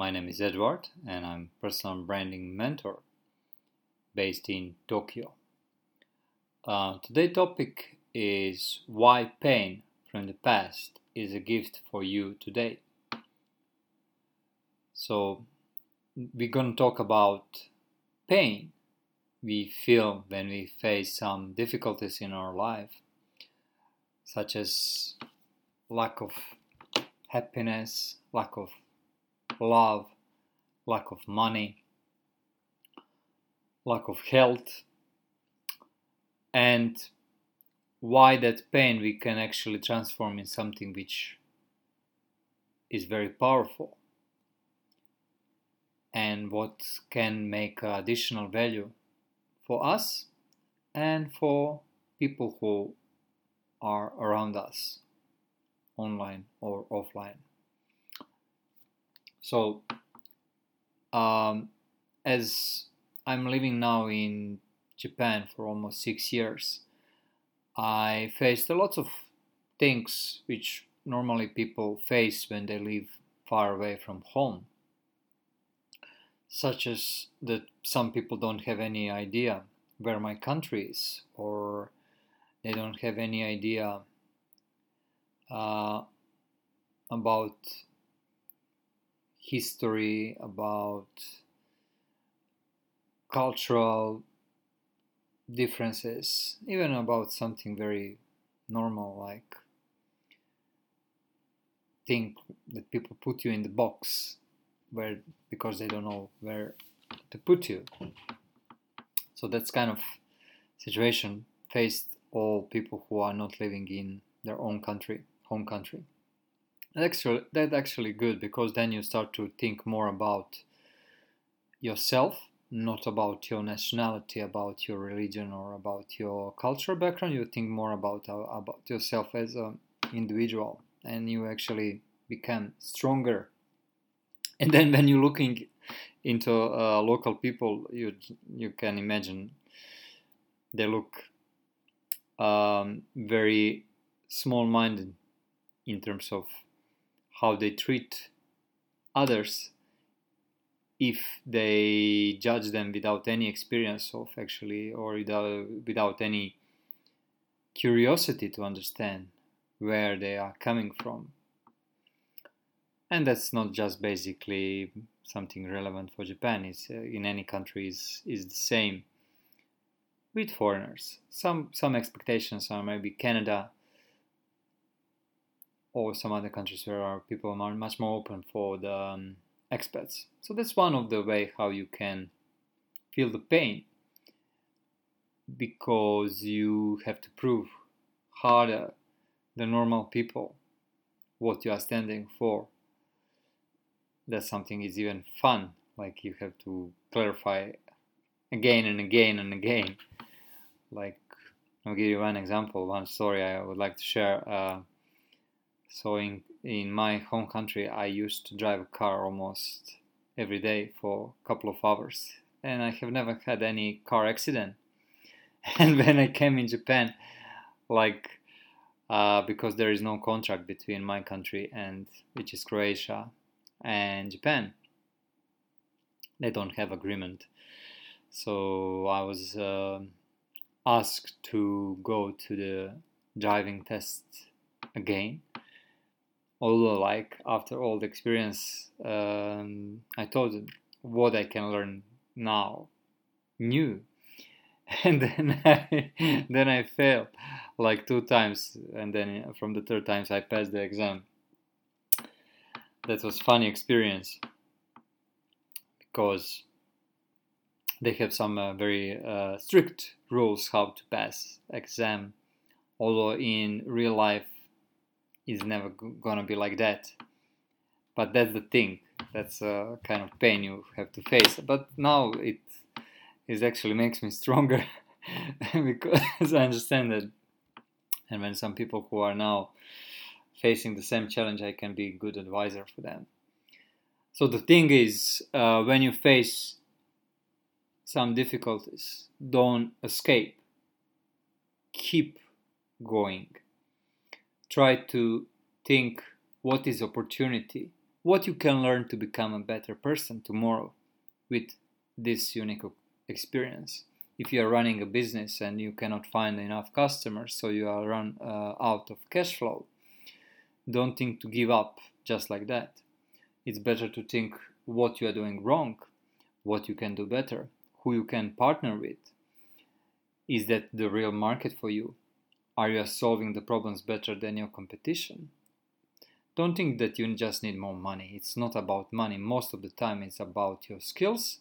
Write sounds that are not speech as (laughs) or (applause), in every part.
My name is Edward and I'm personal branding mentor based in Tokyo. Uh, today's topic is why pain from the past is a gift for you today. So we're going to talk about pain we feel when we face some difficulties in our life, such as lack of happiness, lack of love, lack of money, lack of health, and why that pain we can actually transform in something which is very powerful and what can make additional value for us and for people who are around us, online or offline. So, um, as I'm living now in Japan for almost six years, I faced a lot of things which normally people face when they live far away from home such as that some people don't have any idea where my country is, or they don't have any idea uh, about history, about cultural differences, even about something very normal like think that people put you in the box where because they don't know where to put you. So that's kind of situation faced all people who are not living in their own country, home country. Actually, that's actually good because then you start to think more about yourself, not about your nationality, about your religion, or about your cultural background. You think more about uh, about yourself as an individual, and you actually become stronger (laughs) and then when you're looking into uh, local people, you you can imagine they look um, very small-minded in terms of how they treat others if they judge them without any experience of actually or without, without any curiosity to understand where they are coming from and that's not just basically something relevant for Japan. It's uh, in any country is is the same with foreigners. Some some expectations are maybe Canada or some other countries where people are much more open for the um, expats. So that's one of the way how you can feel the pain because you have to prove harder than normal people what you are standing for that something is even fun like you have to clarify again and again and again like i'll give you one example one story i would like to share uh, so in in my home country i used to drive a car almost every day for a couple of hours and i have never had any car accident (laughs) and when i came in japan like uh, because there is no contract between my country and which is croatia and Japan. They don't have agreement. So I was uh, asked to go to the driving test again. Although, like after all the experience, um, I them what I can learn now, new, (laughs) and then I (laughs) then I failed like two times, and then from the third times I passed the exam. That was funny experience. Because they have some uh, very uh, strict rules how to pass exam. Although in real life it's never gonna be like that but that's the thing that's a kind of pain you have to face but now it is actually makes me (laughs) stronger (laughs) because i understand that and when some people who are now facing the same challenge, I can be a good advisor for them. So the thing is, uh, when you face some difficulties, don't escape. Keep going. Try to think what is opportunity what you can learn to become a better person tomorrow with this unique experience. If you are running a business and you cannot find enough customers, so you are run uh, out of cash flow, don't think to give up just like that. It's better to think what you are doing wrong, what you can do better, who you can partner with. Is that the real market for you? Are you solving the problems better than your competition? Don't think that you just need more money. It's not about money. Most of the time, it's about your skills,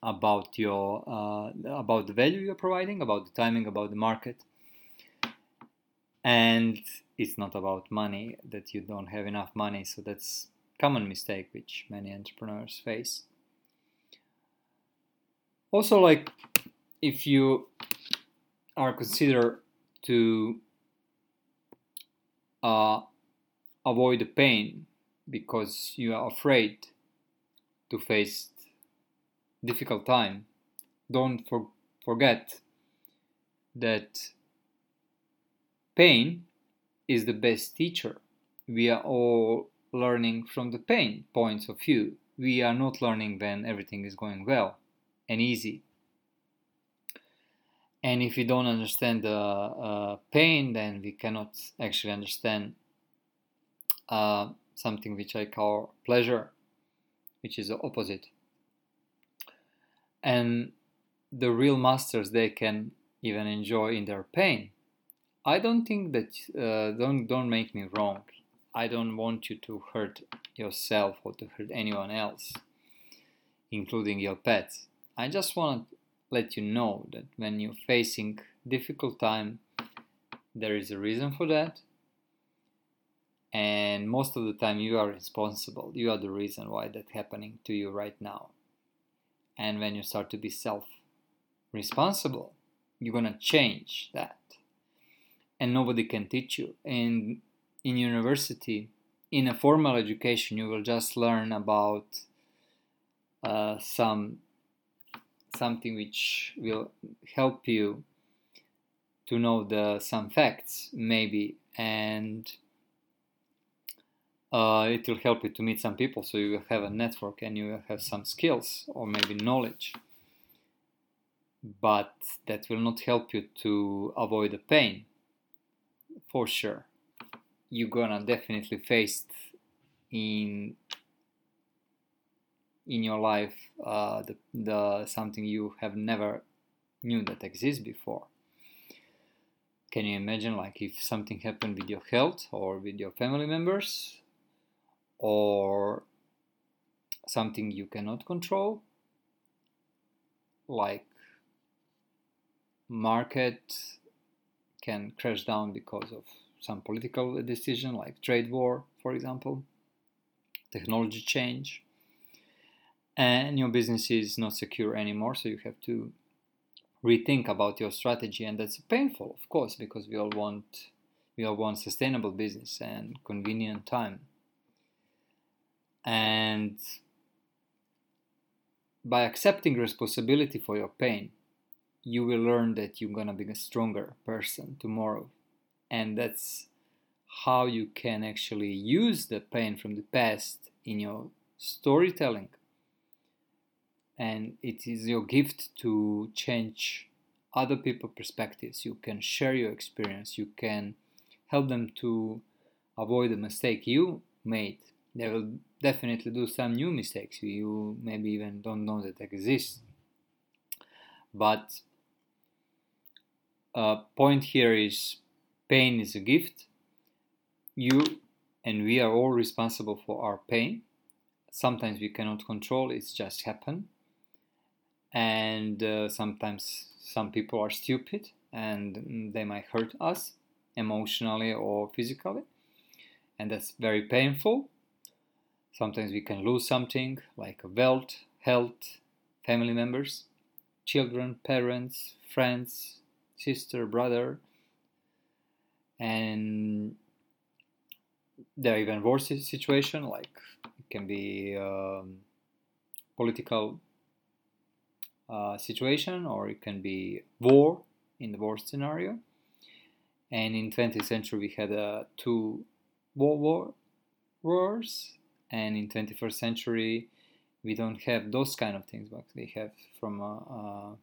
about your uh, about the value you're providing, about the timing, about the market, and it's not about money that you don't have enough money. So that's common mistake which many entrepreneurs face. Also, like if you are considered to uh, avoid the pain because you are afraid to face difficult time. Don't for, forget that pain is the best teacher. We are all learning from the pain points of view. We are not learning when everything is going well and easy and if we don't understand the uh, pain then we cannot actually understand uh, something which i call pleasure which is the opposite. And the real masters they can even enjoy in their pain. I don't think that uh, don't don't make me wrong. I don't want you to hurt yourself or to hurt anyone else including your pets. I just want to let you know that when you're facing difficult time there is a reason for that. And most of the time you are responsible. You are the reason why that's happening to you right now. And when you start to be self responsible you're going to change that. And nobody can teach you. And in university in a formal education you will just learn about uh, some something which will help you to know the some facts maybe and uh, it will help you to meet some people so you will have a network and you will have some skills or maybe knowledge. But that will not help you to avoid the pain for sure. You're gonna definitely face in in your life uh, the, the something you have never knew that exists before. Can you imagine like if something happened with your health or with your family members or something you cannot control? Like market can crash down because of some political decision like trade war for example. Technology change and your business is not secure anymore so you have to rethink about your strategy and that's painful of course because we all want we all want sustainable business and convenient time. And by accepting responsibility for your pain you will learn that you're gonna be a stronger person tomorrow. And that's how you can actually use the pain from the past in your storytelling and it is your gift to change other people's perspectives. You can share your experience. You can help them to avoid the mistake you made. They will definitely do some new mistakes. You maybe even don't know that exist but uh, point here is pain is a gift. You and we are all responsible for our pain. Sometimes we cannot control it's just happen and uh, sometimes some people are stupid and they might hurt us emotionally or physically. And that's very painful. Sometimes we can lose something like wealth health family members children parents friends sister brother. And there are even worse situation like it can be um, political uh, situation or it can be war in the worst scenario. And in 20th century we had uh, two world war wars. And in 21st century we don't have those kind of things but we have from a, a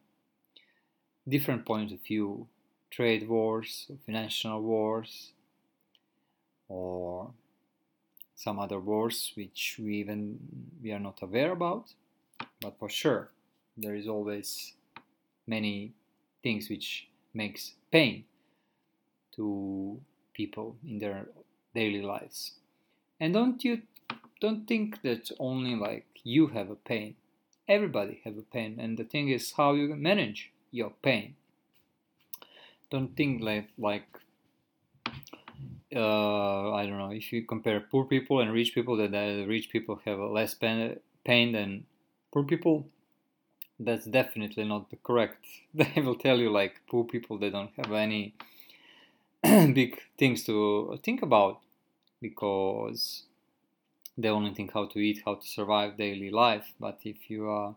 different point of view. Trade wars financial wars or some other wars which we even we are not aware about. But for sure there is always many things which makes pain to people in their daily lives. And don't you don't think that only like you have a pain. Everybody have a pain. And the thing is how you manage your pain. Don't think like like uh, I don't know if you compare poor people and rich people that the rich people have less pain, pain than poor people that's definitely not the correct. (laughs) They will tell you like poor people they don't have any (clears throat) big things to think about because they only think how to eat how to survive daily life. But if you are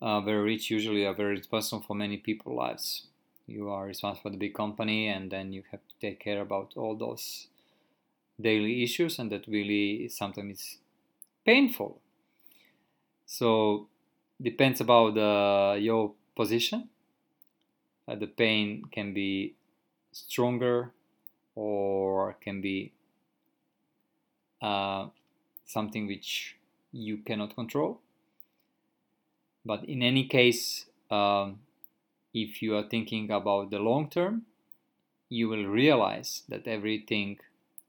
uh, very rich usually are very responsible for many people's lives you are responsible for the big company and then you have to take care about all those daily issues and that really sometimes is painful. So depends about your position. Uh, the pain can be stronger or can be uh, something which you cannot control. But in any case um, if you are thinking about the long term, you will realize that everything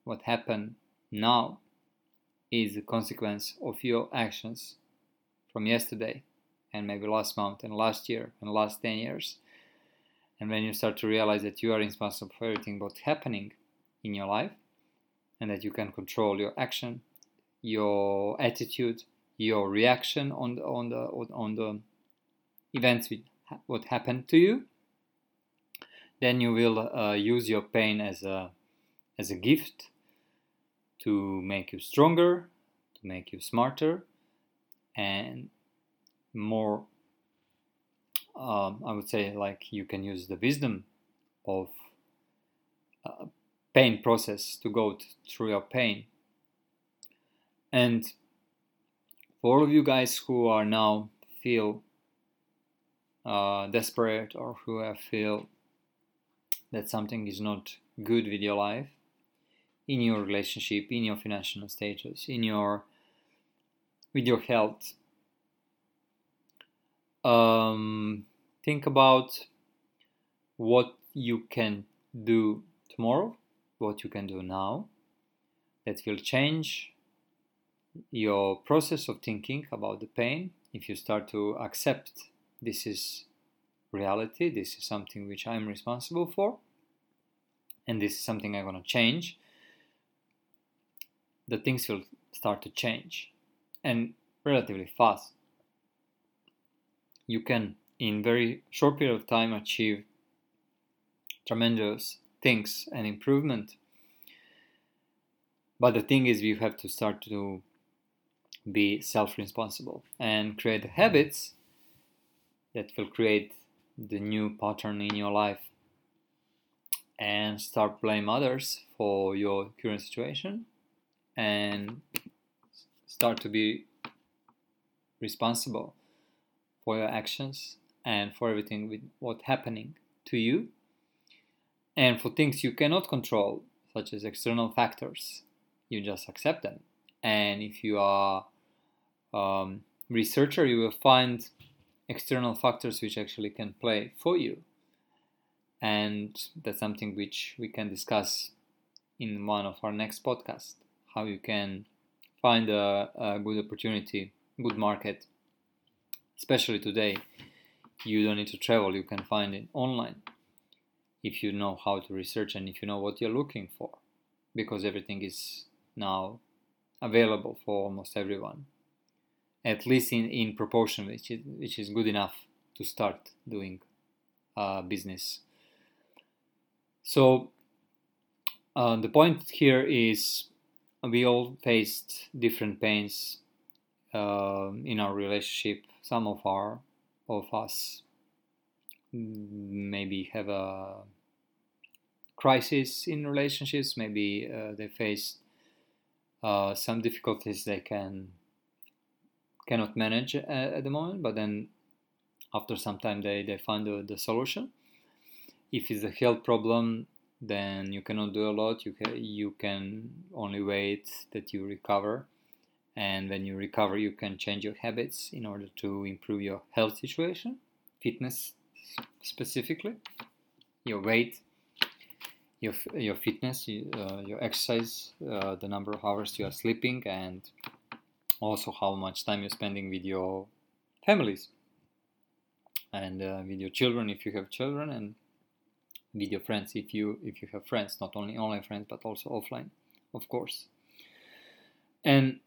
what happened now is a consequence of your actions from yesterday and maybe last month and last year and last 10 years. And when you start to realize that you are responsible for everything what's happening in your life and that you can control your action, your attitude, your reaction on the, on the, on the events what happened to you, then you will uh, use your pain as a as a gift to make you stronger, to make you smarter, and more. Um, I would say like you can use the wisdom of uh, pain process to go t- through your pain. And for all of you guys who are now feel uh, desperate or who have feel that something is not good with your life, in your relationship, in your financial status, in your with your health. Um, think about what you can do tomorrow, what you can do now that will change your process of thinking about the pain if you start to accept this is reality, this is something which I'm responsible for, and this is something I'm to change, the things will start to change and relatively fast. You can, in very short period of time, achieve tremendous things and improvement. But the thing is, you have to start to be self responsible and create habits that will create the new pattern in your life and start blame others for your current situation and start to be responsible for your actions and for everything with what's happening to you and for things you cannot control such as external factors you just accept them and if you are um, researcher you will find external factors which actually can play for you. And that's something which we can discuss in one of our next podcasts how you can find a, a good opportunity, good market, especially today. You don't need to travel, you can find it online if you know how to research and if you know what you're looking for because everything is now available for almost everyone at least in, in proportion, which is, which is good enough to start doing uh, business. So uh, the point here is we all faced different pains uh, in our relationship. Some of our of us maybe have a crisis in relationships. Maybe uh, they face uh, some difficulties they can cannot manage at, at the moment, but then after some time they, they find the, the solution. If it's a health problem, then you cannot do a lot. You can, you can only wait that you recover. And when you recover, you can change your habits in order to improve your health situation, fitness specifically, your weight, your, your fitness, uh, your exercise, uh, the number of hours you are sleeping, and also how much time you're spending with your families. And uh, with your children if you have children and with your friends if you if you have friends not only online friends but also offline of course. And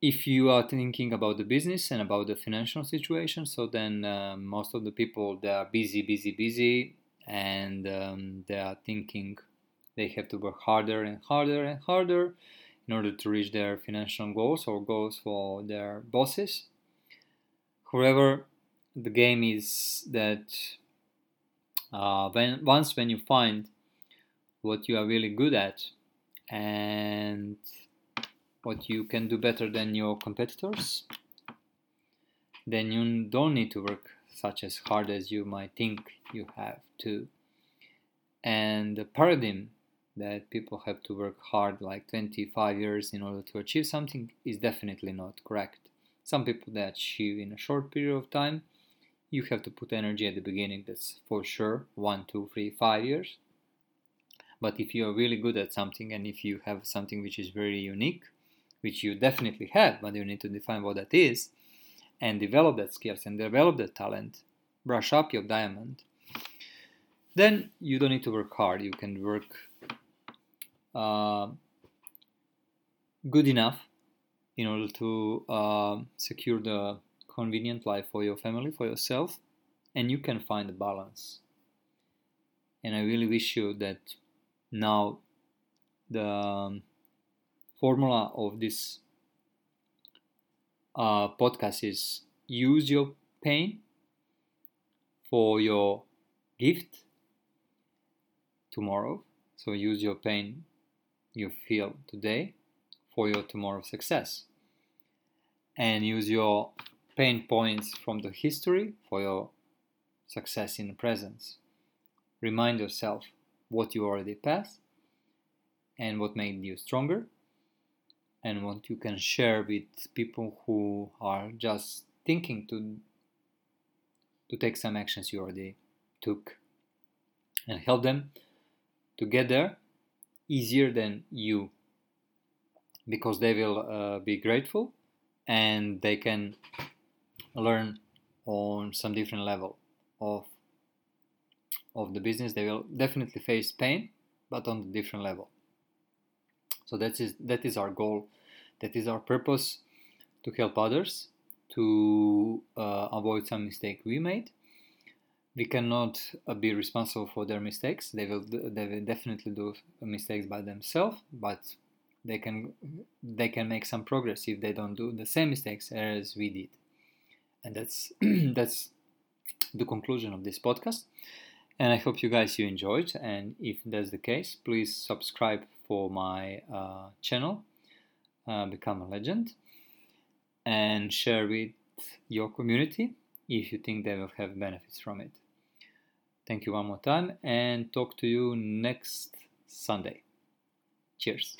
if you are thinking about the business and about the financial situation so then uh, most of the people they are busy busy busy and um, they are thinking they have to work harder and harder and harder in order to reach their financial goals or goals for their bosses. However the game is that uh, when once when you find what you are really good at and what you can do better than your competitors then you don't need to work such as hard as you might think you have to. And the paradigm that people have to work hard like 25 years in order to achieve something is definitely not correct. Some people that achieve in a short period of time you have to put energy at the beginning that's for sure one two three five years. But if you are really good at something and if you have something which is very unique which you definitely have but you need to define what that is and develop that skills and develop that talent. Brush up your diamond. Then you don't need to work hard. You can work uh, good enough in order to uh, secure the convenient life for your family, for yourself, and you can find a balance. And I really wish you that now the um, formula of this uh, podcast is use your pain for your gift tomorrow. So use your pain you feel today for your tomorrow success. And use your pain points from the history for your success in the present. Remind yourself what you already passed and what made you stronger and what you can share with people who are just thinking to to take some actions you already took and help them to get there easier than you. Because they will uh, be grateful and they can learn on some different level of of the business. They will definitely face pain but on a different level so that is that is our goal. That is our purpose to help others to uh, avoid some mistake we made. We cannot uh, be responsible for their mistakes. They will they will definitely do mistakes by themselves but they can they can make some progress if they don't do the same mistakes as we did. And that's (clears throat) that's the conclusion of this podcast. And i hope you guys you enjoyed. And if that's the case please subscribe for my uh, channel uh, become a legend and share with your community if you think they will have benefits from it. Thank you one more time and talk to you next sunday. Cheers